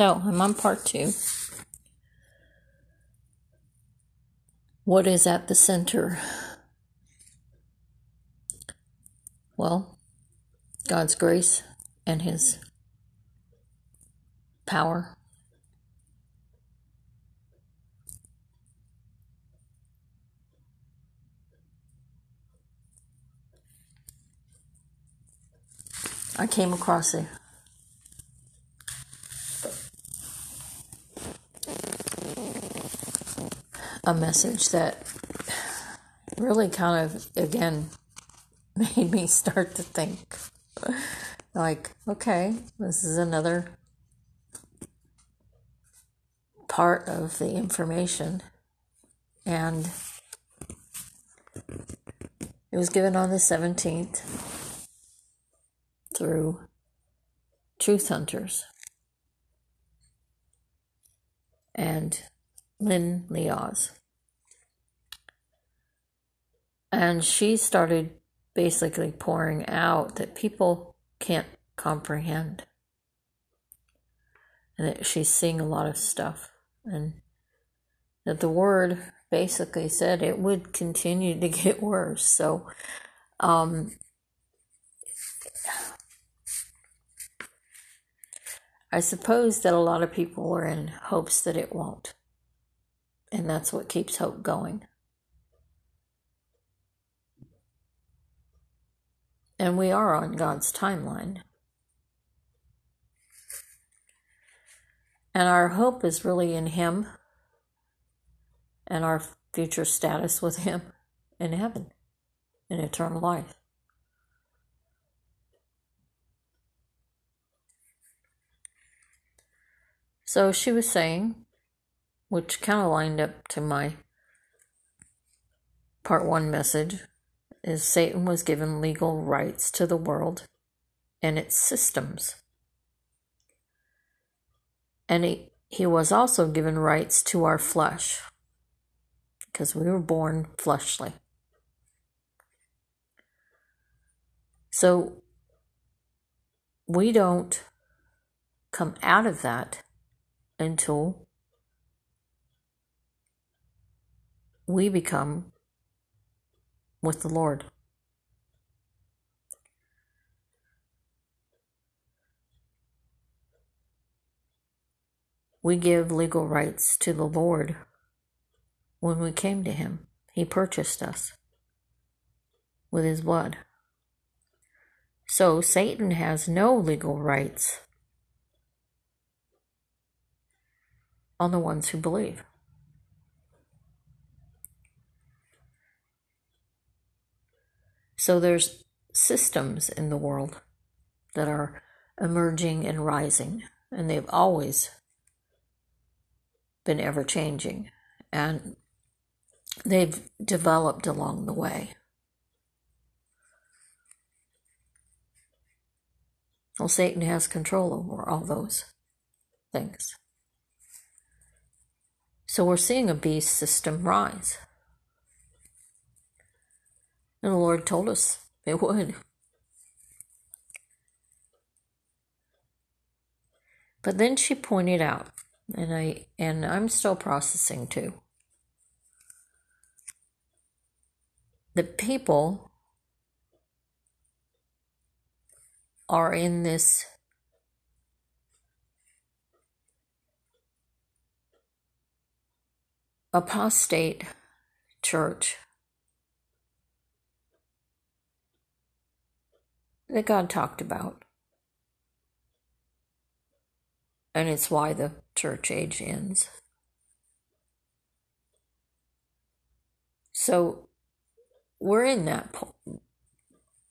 So I'm on part two. What is at the center? Well, God's grace and His power. I came across a a message that really kind of again made me start to think like okay this is another part of the information and it was given on the 17th through truth hunters and Lynn Leoz. And she started basically pouring out that people can't comprehend. And that she's seeing a lot of stuff. And that the word basically said it would continue to get worse. So, um, I suppose that a lot of people are in hopes that it won't. And that's what keeps hope going. And we are on God's timeline. And our hope is really in Him and our future status with Him in heaven, in eternal life. So she was saying which kind of lined up to my part one message, is Satan was given legal rights to the world and its systems. And he, he was also given rights to our flesh because we were born fleshly. So we don't come out of that until we become with the Lord. We give legal rights to the Lord when we came to Him. He purchased us with His blood. So Satan has no legal rights on the ones who believe. So there's systems in the world that are emerging and rising, and they've always been ever changing, and they've developed along the way. Well, Satan has control over all those things. So we're seeing a beast system rise. And the Lord told us it would. But then she pointed out, and I and I'm still processing too. The people are in this apostate church that God talked about. And it's why the church age ends. So we're in that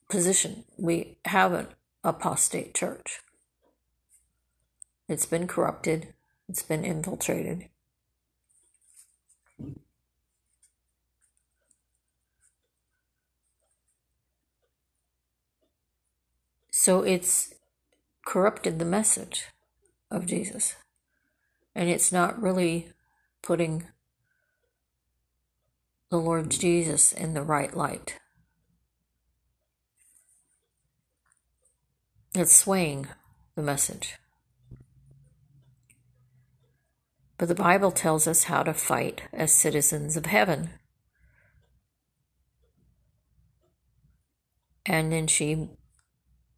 position. We have an apostate church. It's been corrupted, it's been infiltrated. So it's corrupted the message of Jesus. And it's not really putting the Lord Jesus in the right light. It's swaying the message. But the Bible tells us how to fight as citizens of heaven. And then she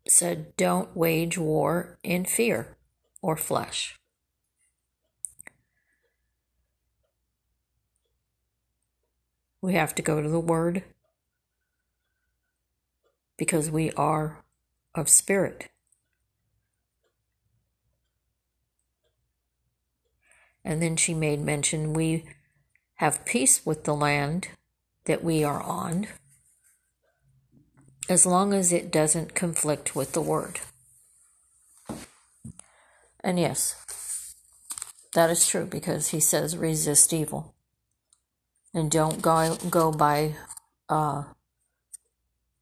said, Don't wage war in fear or flesh. We have to go to the Word because we are of spirit. And then she made mention we have peace with the land that we are on as long as it doesn't conflict with the word. And yes, that is true because he says resist evil and don't go, go by uh,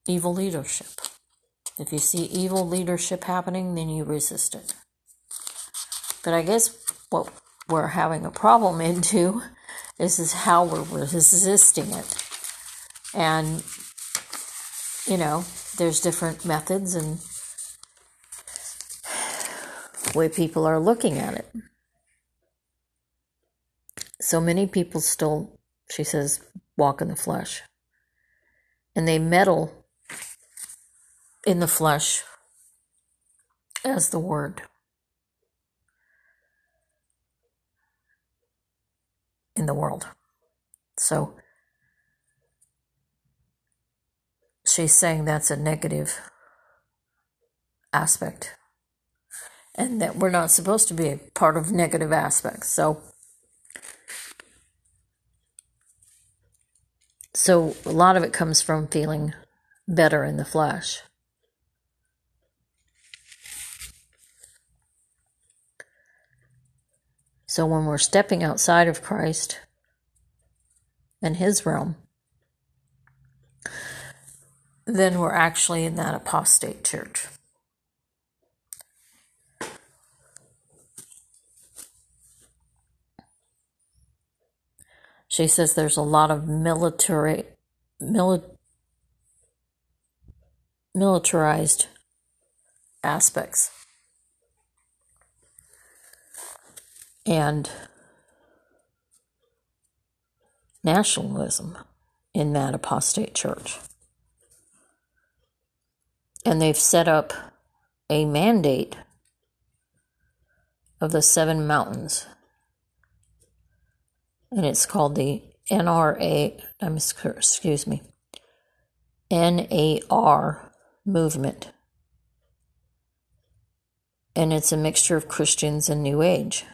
evil leadership. If you see evil leadership happening, then you resist it. But I guess what we're having a problem into is, is how we're resisting it. And, you know, there's different methods and way people are looking at it. So many people still, she says, walk in the flesh. And they meddle in the flesh as the word. in the world. So she's saying that's a negative aspect and that we're not supposed to be a part of negative aspects. So so a lot of it comes from feeling better in the flesh. So when we're stepping outside of Christ and his realm, then we're actually in that apostate church. She says there's a lot of military, mili- militarized aspects and nationalism in that apostate church. And they've set up a mandate of the seven mountains. And it's called the NRA, I'm, excuse me, NAR movement. And it's a mixture of Christians and New Age.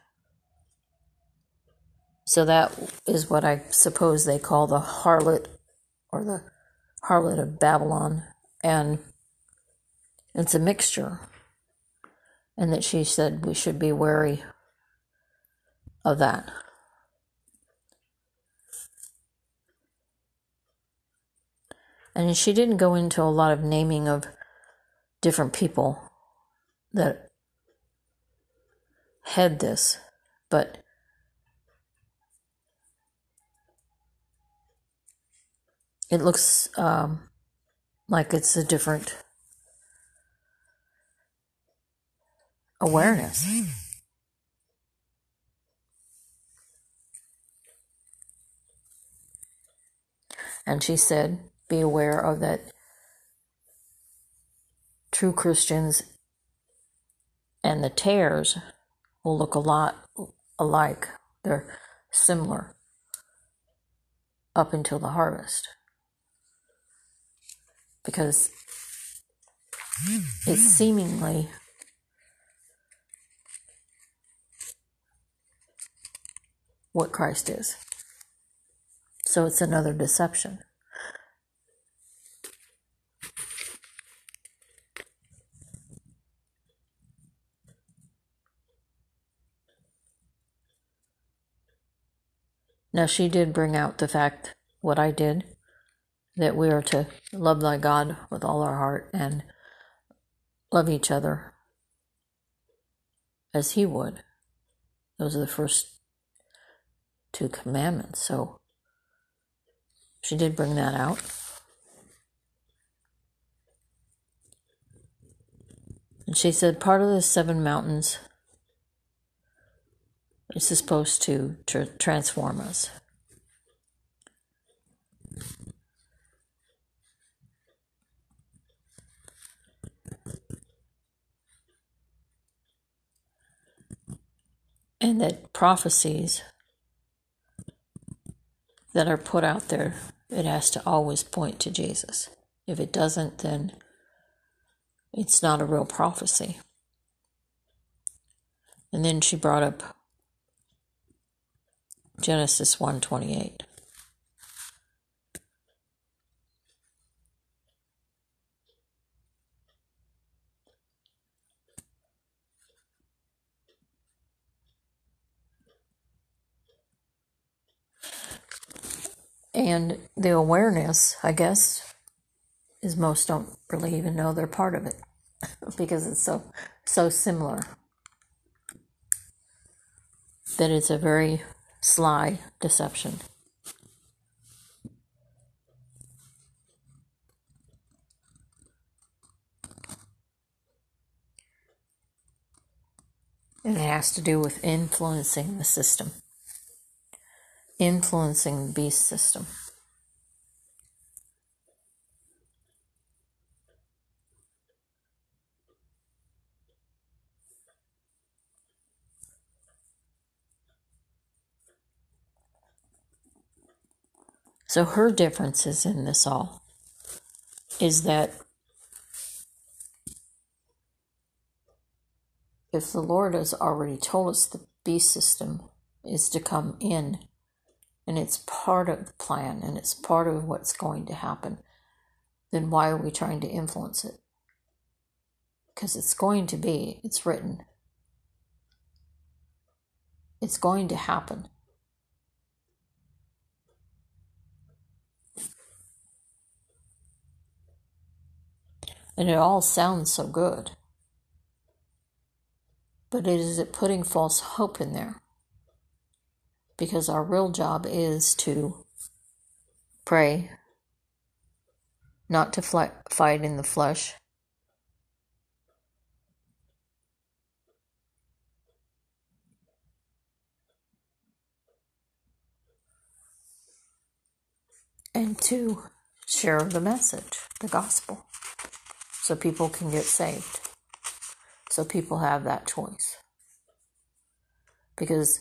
So that is what I suppose they call the harlot or the harlot of Babylon. And it's a mixture. And that she said we should be wary of that. And she didn't go into a lot of naming of different people that had this, but it looks um, like it's a different awareness. And she said, be aware of that true Christians and the tares will look a lot alike. They're similar up until the harvest because it's seemingly what Christ is. So it's another deception. Now, she did bring out the fact what I did that we are to love thy God with all our heart and love each other as he would. Those are the first two commandments. So she did bring that out. And she said part of the seven mountains is supposed to tr- transform us. And that prophecies that are put out there, it has to always point to Jesus. If it doesn't, then it's not a real prophecy. And then she brought up Genesis 128. And the awareness, I guess, is most don't really even know they're part of it because it's so so similar that it's a very sly deception. And it has to do with influencing the system, influencing the beast system. So her differences in this all is that if the Lord has already told us the beast system is to come in and it's part of the plan and it's part of what's going to happen, then why are we trying to influence it? Because it's going to be, it's written. It's going to happen. And it all sounds so good. But is it putting false hope in there? Because our real job is to pray, not to fight in the flesh. And to share the message, the gospel so people can get saved. So people have that choice. Because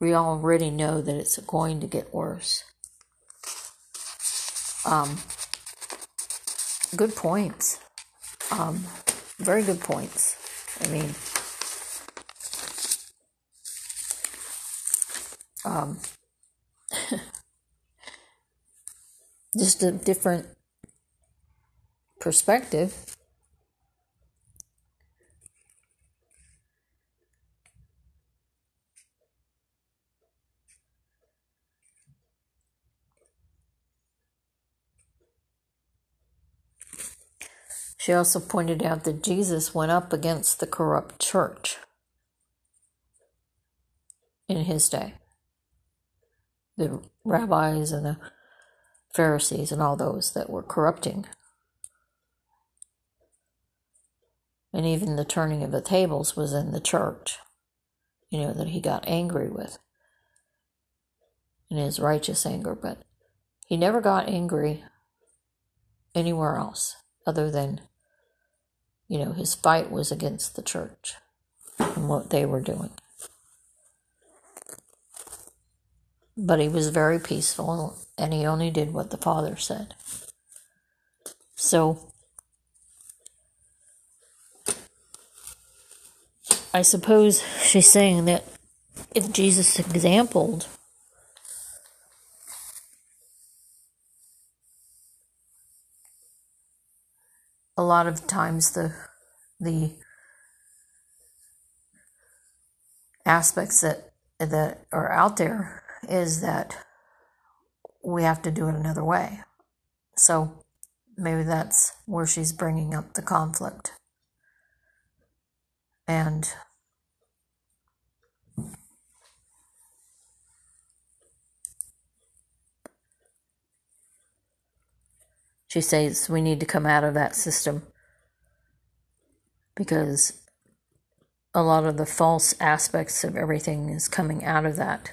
we already know that it's going to get worse. Um, good points. Um, very good points. I mean, um, just a different perspective. She also pointed out that Jesus went up against the corrupt church in his day. The rabbis and the Pharisees and all those that were corrupting and even the turning of the tables was in the church, you know, that he got angry with in his righteous anger, but he never got angry anywhere else other than, you know, his fight was against the church and what they were doing. But he was very peaceful and he only did what the Father said. So, I suppose she's saying that if Jesus exampled a lot of times the the aspects that that are out there is that we have to do it another way. So maybe that's where she's bringing up the conflict. And she says we need to come out of that system because a lot of the false aspects of everything is coming out of that.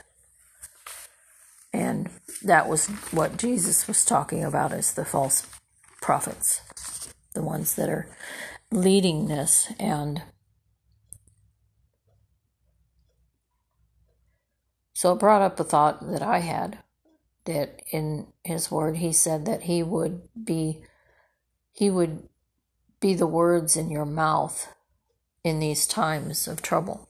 And that was what Jesus was talking about as the false prophets, the ones that are leading this and so it brought up a thought that I had that in his word he said that he would be he would be the words in your mouth in these times of trouble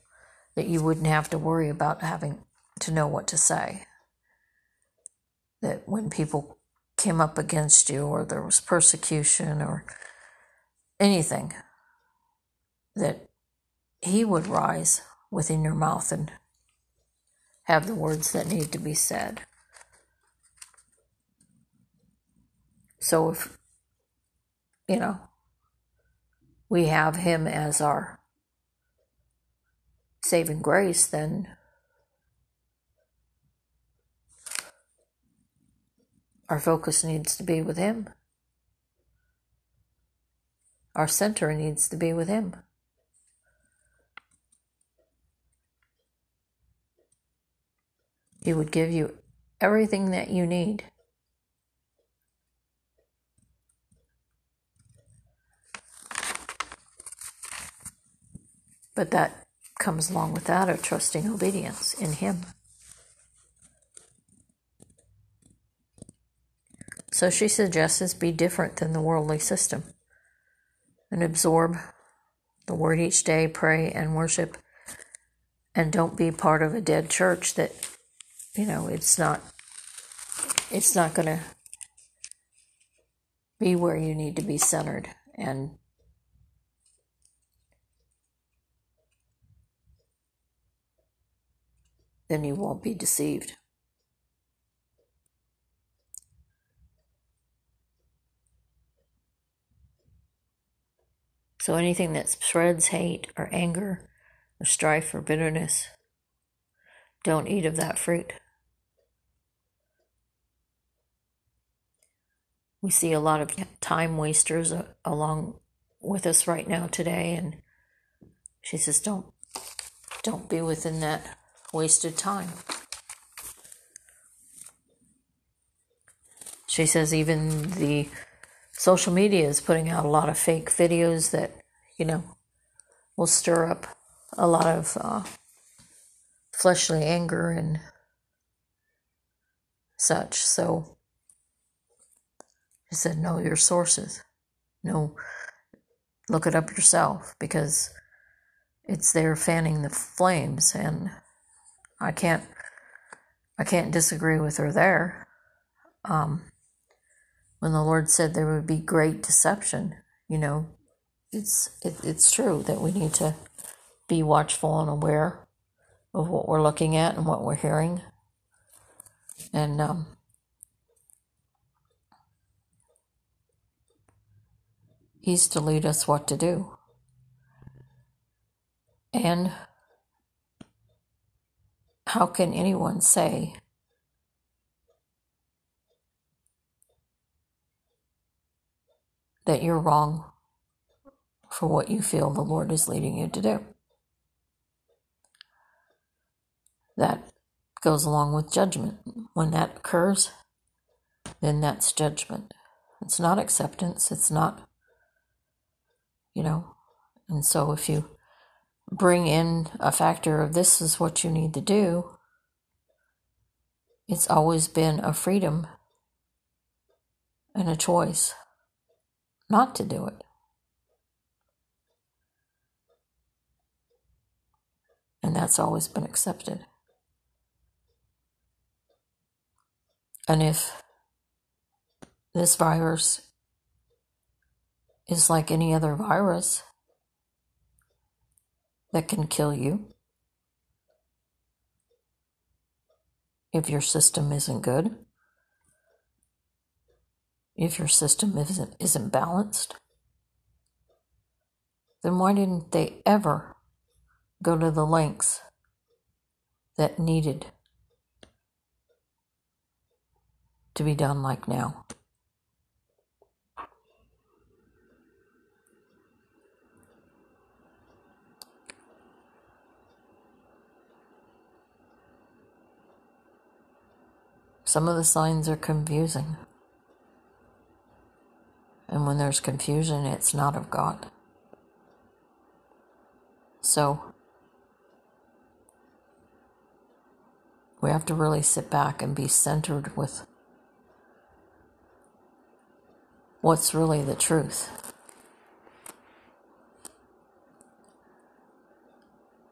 that you wouldn't have to worry about having to know what to say. That when people came up against you or there was persecution or anything that he would rise within your mouth and have the words that need to be said so if you know we have him as our saving grace, then our focus needs to be with him. Our center needs to be with him. He would give you everything that you need. But that comes along with that a trusting obedience in Him. So she suggests be different than the worldly system and absorb the word each day, pray and worship, and don't be part of a dead church that, you know, it's not it's not going to be where you need to be centered and then you won't be deceived. So anything that spreads hate or anger or strife or bitterness, don't eat of that fruit. We see a lot of time wasters along with us right now today, and she says, "Don't, don't be within that wasted time. She says even the social media is putting out a lot of fake videos that, you know, will stir up a lot of uh, fleshly anger and such. So she said, know your sources. No, look it up yourself because it's there fanning the flames and I can't I can't disagree with her there. Um, when the Lord said there would be great deception, you know, it's it, it's true that we need to be watchful and aware of what we're looking at and what we're hearing, and um, He's to lead us what to do. And how can anyone say that you're wrong for what you feel the Lord is leading you to do? That goes along with judgment. When that occurs, then that's judgment. It's not acceptance. It's not, you know. And so if you bring in a factor of this is what you need to do, it's always been a freedom and a choice not to do it. And that's always been accepted. And if this virus is like any other virus, that can kill you if your system isn't good, if your system isn't, isn't balanced, then why didn't they ever go to the lengths that needed to be done like now? Some of the signs are confusing. And when there's confusion, it's not of God. So, we have to really sit back and be centered with what's really the truth.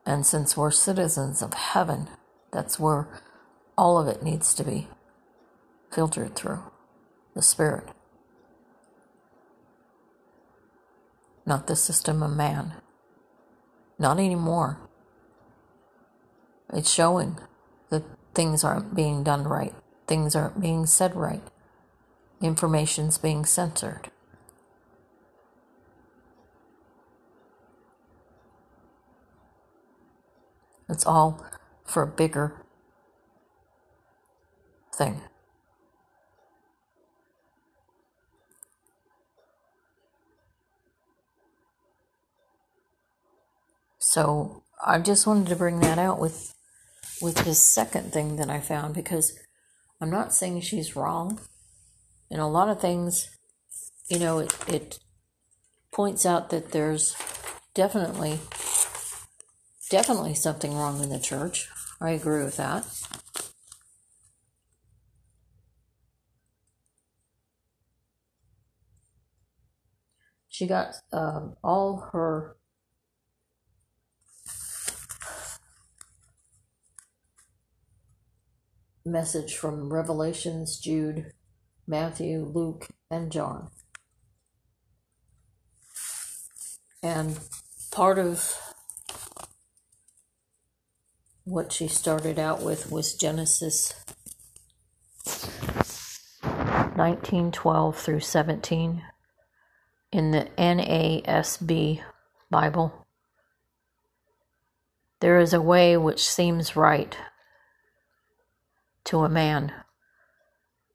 And since we're citizens of heaven, that's where all of it needs to be filtered through the Spirit, not the system of man. Not anymore. It's showing that things aren't being done right, things aren't being said right, information's being censored. It's all for a bigger thing. So I just wanted to bring that out with with this second thing that I found because I'm not saying she's wrong. And a lot of things, you know, it, it points out that there's definitely definitely something wrong in the church. I agree with that. She got um, all her message from Revelations, Jude, Matthew, Luke, and John. And part of what she started out with was Genesis 1912 through 17 in the NASB Bible. There is a way which seems right to a man,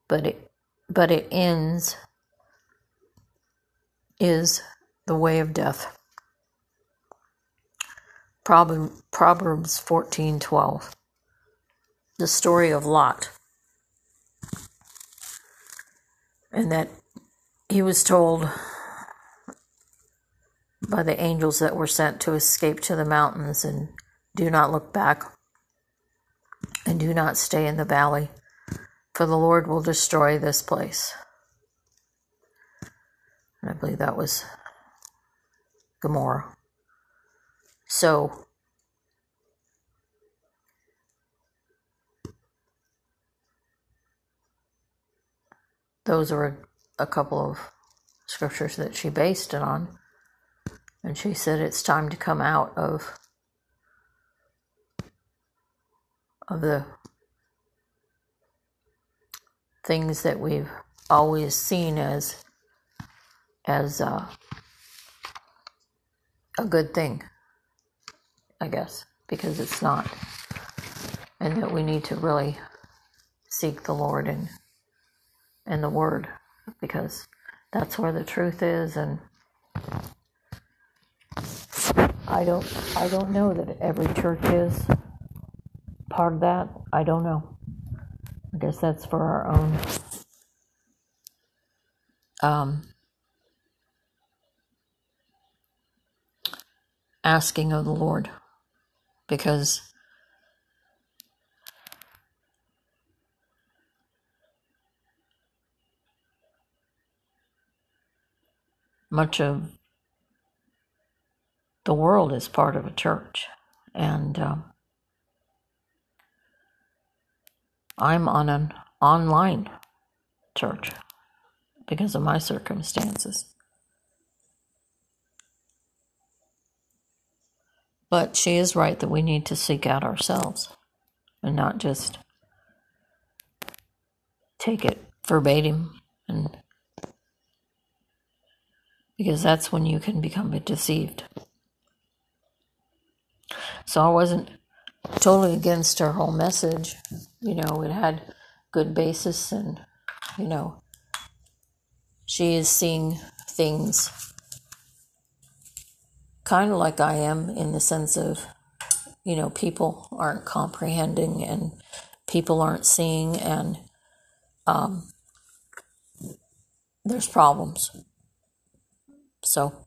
but it but it ends is the way of death. Problem Proverbs 14:12. The story of Lot. And that he was told by the angels that were sent to escape to the mountains and do not look back and do not stay in the valley, for the Lord will destroy this place. I believe that was Gomorrah. So, those are a couple of scriptures that she based it on. And she said it's time to come out of of the things that we've always seen as as uh, a good thing, I guess, because it's not, and that we need to really seek the Lord and and the Word, because that's where the truth is, and I don't I don't know that every church is part of that? I don't know. I guess that's for our own um, asking of the Lord because much of the world is part of a church and um, I'm on an online church because of my circumstances. But she is right that we need to seek out ourselves and not just take it verbatim and because that's when you can become deceived. So I wasn't totally against her whole message. You know, it had good basis, and you know, she is seeing things kind of like I am in the sense of, you know, people aren't comprehending and people aren't seeing, and um, there's problems. So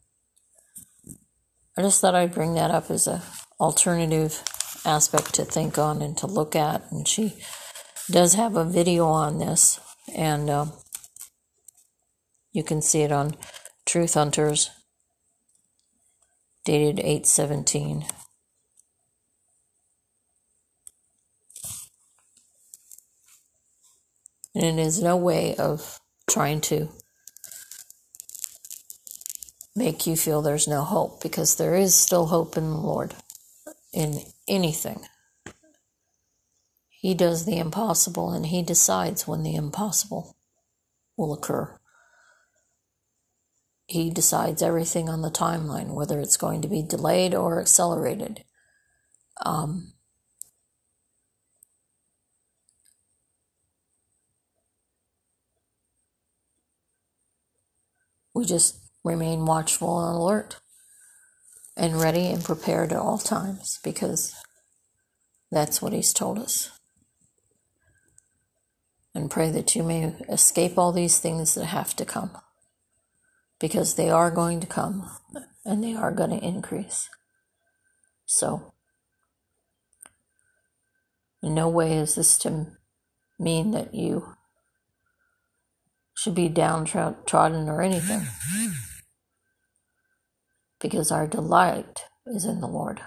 I just thought I'd bring that up as a alternative aspect to think on and to look at. And she does have a video on this, and um, you can see it on Truth Hunters, dated 817. And it is no way of trying to make you feel there's no hope because there is still hope in the Lord in anything. He does the impossible and He decides when the impossible will occur. He decides everything on the timeline, whether it's going to be delayed or accelerated. Um, we just remain watchful and alert and ready and prepared at all times because that's what he's told us. And pray that you may escape all these things that have to come because they are going to come and they are going to increase. So, in no way is this to mean that you should be downtrodden or anything because our delight is in the Lord.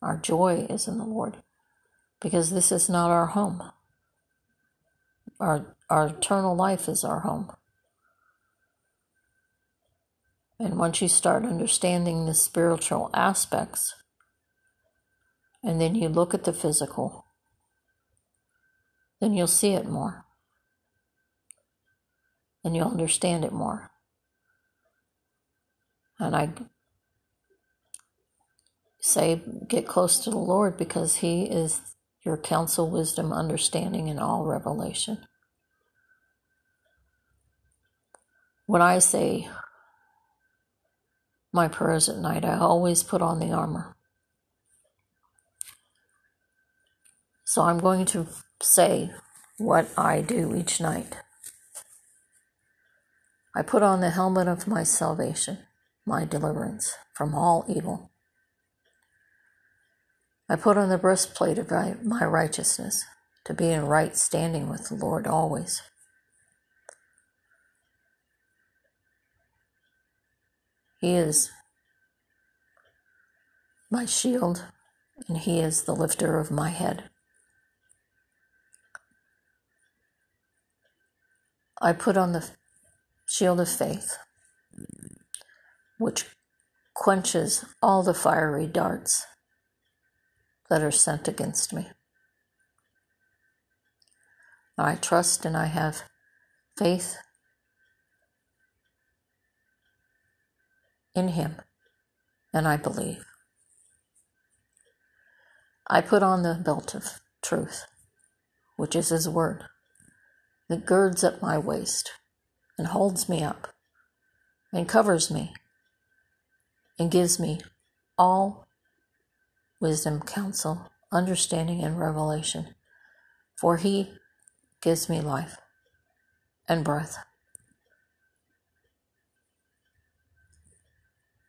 Our joy is in the Lord because this is not our home. Our, our eternal life is our home. And once you start understanding the spiritual aspects, and then you look at the physical, then you'll see it more. And you'll understand it more. And I say get close to the Lord because He is your counsel, wisdom, understanding, and all revelation. When I say my prayers at night, I always put on the armor. So I'm going to say what I do each night. I put on the helmet of my salvation, my deliverance from all evil. I put on the breastplate of my righteousness to be in right standing with the Lord always. He is my shield, and He is the lifter of my head. I put on the shield of faith, which quenches all the fiery darts that are sent against me. I trust and I have faith in Him, and I believe. I put on the belt of truth, which is His Word, that girds up my waist and holds me up and covers me and gives me all wisdom, counsel, understanding, and revelation, for he gives me life and breath.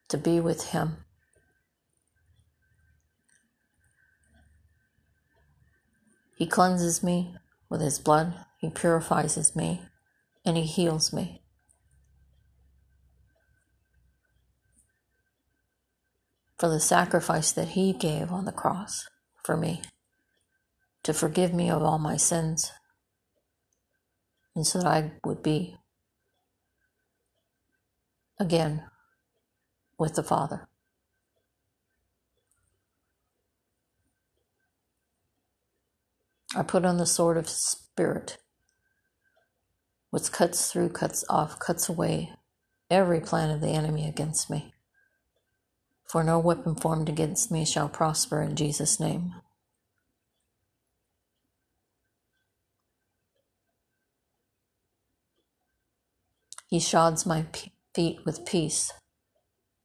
To be with him. He cleanses me with his blood, he purifies me, and he heals me. For the sacrifice that He gave on the cross for me to forgive me of all my sins and so that I would be again with the Father. I put on the sword of Spirit, which cuts through, cuts off, cuts away every plan of the enemy against me. For no weapon formed against me shall prosper in Jesus' name. He shods my feet with peace,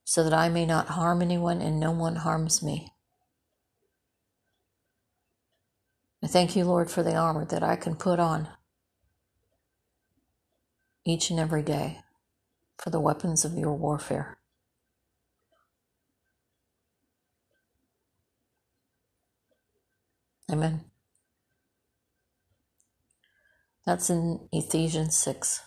so that I may not harm anyone and no one harms me. I thank you, Lord, for the armor that I can put on each and every day for the weapons of your warfare. Amen. That's in Ephesians 6.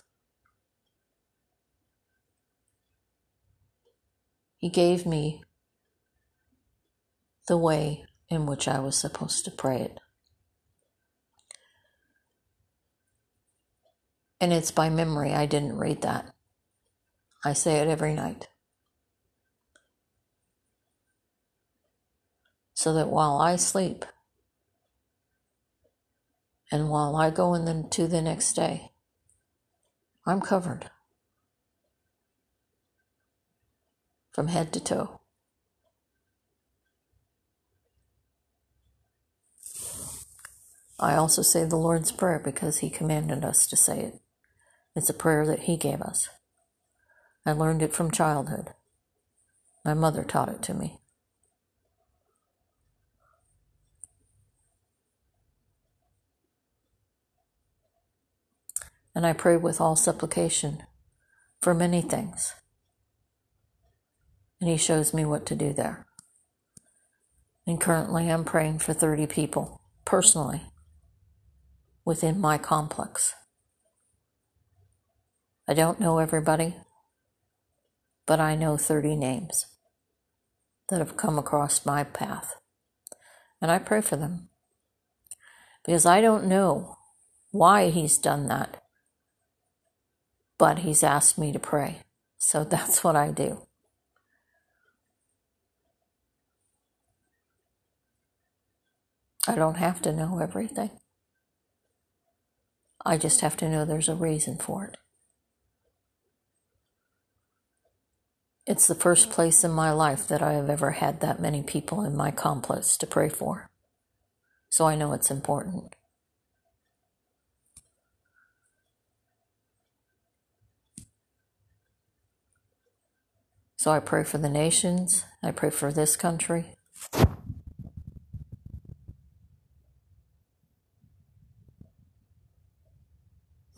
He gave me the way in which I was supposed to pray it. And it's by memory. I didn't read that. I say it every night. So that while I sleep and while I go into the next day, I'm covered from head to toe. I also say the Lord's Prayer because He commanded us to say it. It's a prayer that He gave us. I learned it from childhood. My mother taught it to me. And I pray with all supplication for many things. And He shows me what to do there. And currently, I'm praying for 30 people personally within my complex. I don't know everybody, but I know 30 names that have come across my path. And I pray for them because I don't know why he's done that, but he's asked me to pray. So that's what I do. I don't have to know everything. I just have to know there's a reason for it. It's the first place in my life that I have ever had that many people in my complex to pray for. So I know it's important. So I pray for the nations. I pray for this country.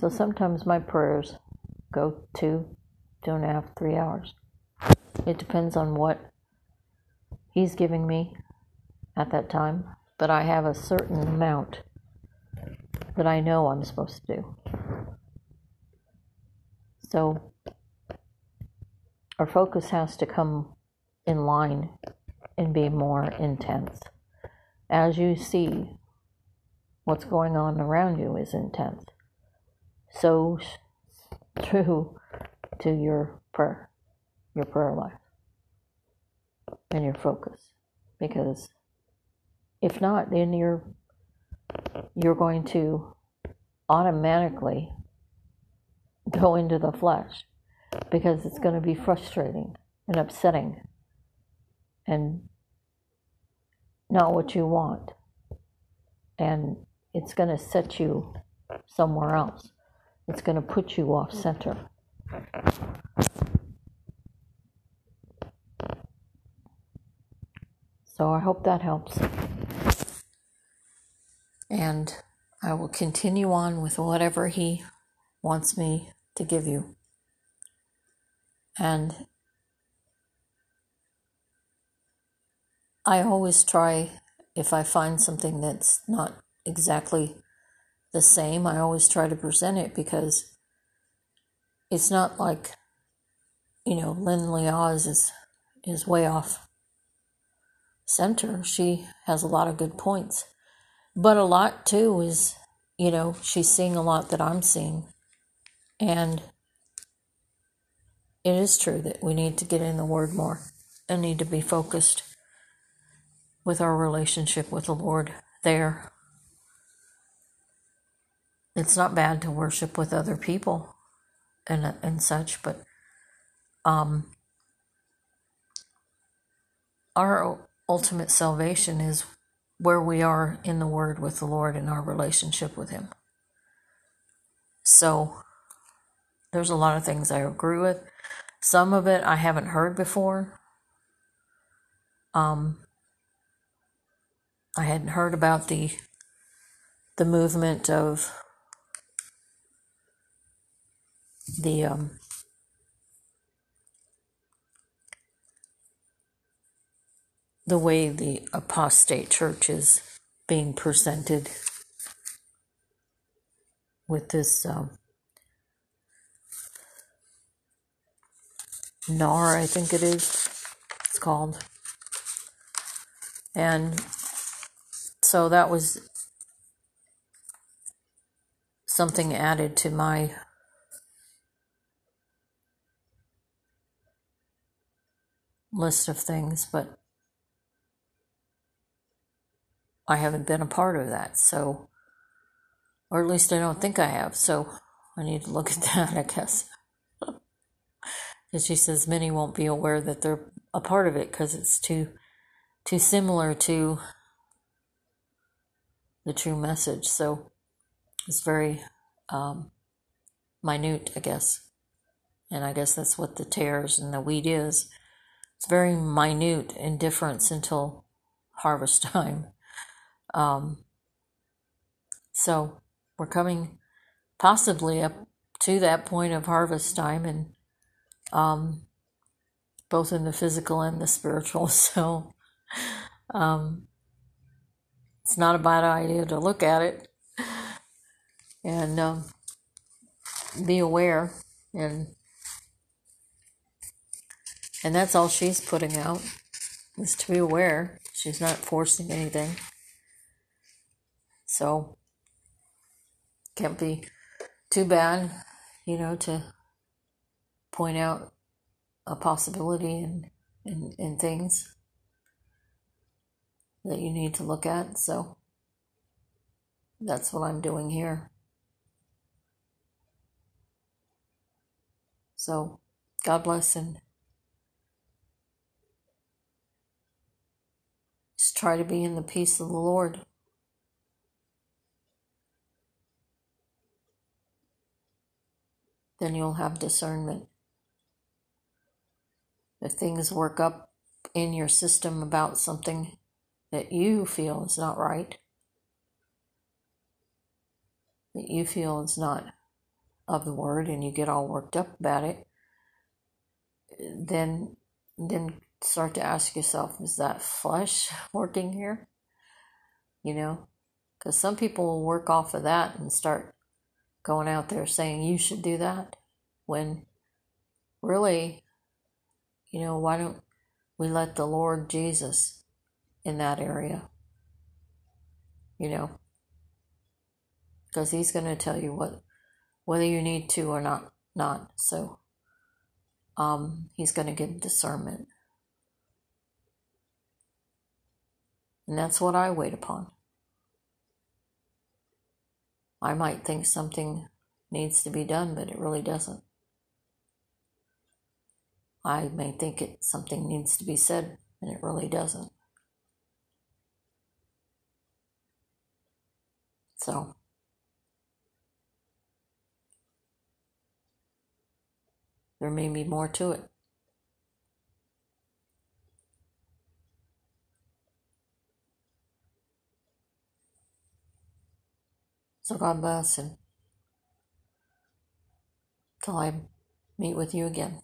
So sometimes my prayers go two, two and a half, three hours. It depends on what He's giving me at that time, but I have a certain amount that I know I'm supposed to do. So our focus has to come in line and be more intense. As you see what's going on around you is intense so true to your prayer, your prayer life, and your focus. Because if not, then you're you're going to automatically go into the flesh because it's going to be frustrating and upsetting and not what you want. And it's going to set you somewhere else. It's going to put you off center. So I hope that helps. And I will continue on with whatever He wants me to give you. And I always try, if I find something that's not exactly the same. I always try to present it because it's not like, you know, Lynn Oz is is way off center. She has a lot of good points. But a lot too is, you know, she's seeing a lot that I'm seeing. And it is true that we need to get in the word more and need to be focused with our relationship with the Lord there it's not bad to worship with other people and and such, but um, our ultimate salvation is where we are in the Word with the Lord and our relationship with Him. So there's a lot of things I agree with. Some of it I haven't heard before. Um, I hadn't heard about the the movement of the um, the way the apostate church is being presented with this um, NAR, I think it is. It's called, and so that was something added to my list of things, but I haven't been a part of that. So, or at least I don't think I have. So I need to look at that, I guess. Because she says many won't be aware that they're a part of it because it's too too similar to the true message. So it's very um, minute, I guess. And I guess that's what the tares and the wheat is. It's very minute in difference until harvest time. Um, so we're coming possibly up to that point of harvest time, and um, both in the physical and the spiritual. So um, it's not a bad idea to look at it and um, be aware and and that's all she's putting out is to be aware she's not forcing anything so can't be too bad you know to point out a possibility and in, in things that you need to look at so that's what i'm doing here So, God bless and just try to be in the peace of the Lord. Then you'll have discernment. If things work up in your system about something that you feel is not right, that you feel is not of the word and you get all worked up about it, then then start to ask yourself, is that flesh working here? You know, because some people will work off of that and start going out there saying you should do that when really, you know, why don't we let the Lord Jesus in that area? You know, because he's going to tell you what whether you need to or not not. So um, he's going to give discernment. And that's what i wait upon. I might think something needs to be done but it really doesn't i may think it something needs to be said and it really doesn't so There may be more to it. So God bless and till I meet with you again.